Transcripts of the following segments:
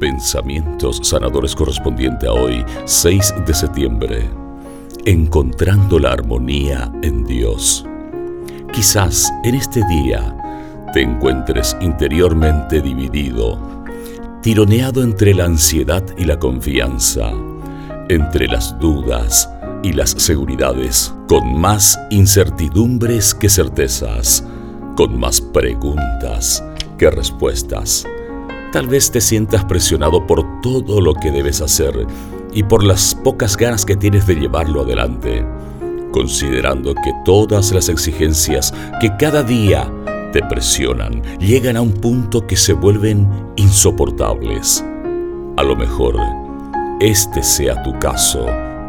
Pensamientos sanadores correspondiente a hoy, 6 de septiembre. Encontrando la armonía en Dios. Quizás en este día te encuentres interiormente dividido, tironeado entre la ansiedad y la confianza, entre las dudas y las seguridades, con más incertidumbres que certezas, con más preguntas que respuestas. Tal vez te sientas presionado por todo lo que debes hacer y por las pocas ganas que tienes de llevarlo adelante, considerando que todas las exigencias que cada día te presionan llegan a un punto que se vuelven insoportables. A lo mejor este sea tu caso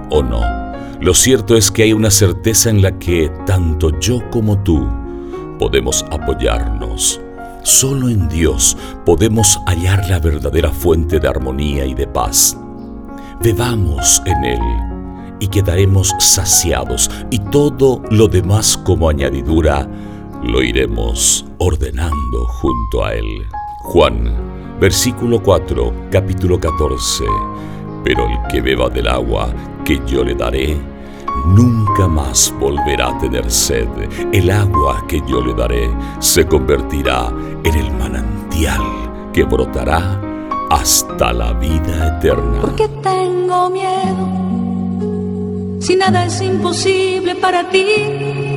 o no. Lo cierto es que hay una certeza en la que tanto yo como tú podemos apoyarnos Solo en Dios podemos hallar la verdadera fuente de armonía y de paz. Bebamos en Él y quedaremos saciados y todo lo demás como añadidura lo iremos ordenando junto a Él. Juan, versículo 4, capítulo 14. Pero el que beba del agua que yo le daré, nunca más volverá a tener sed. El agua que yo le daré se convertirá en el manantial que brotará hasta la vida eterna. Porque tengo miedo, si nada es imposible para ti,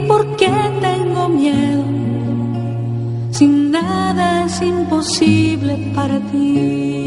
porque tengo miedo, si nada es imposible para ti.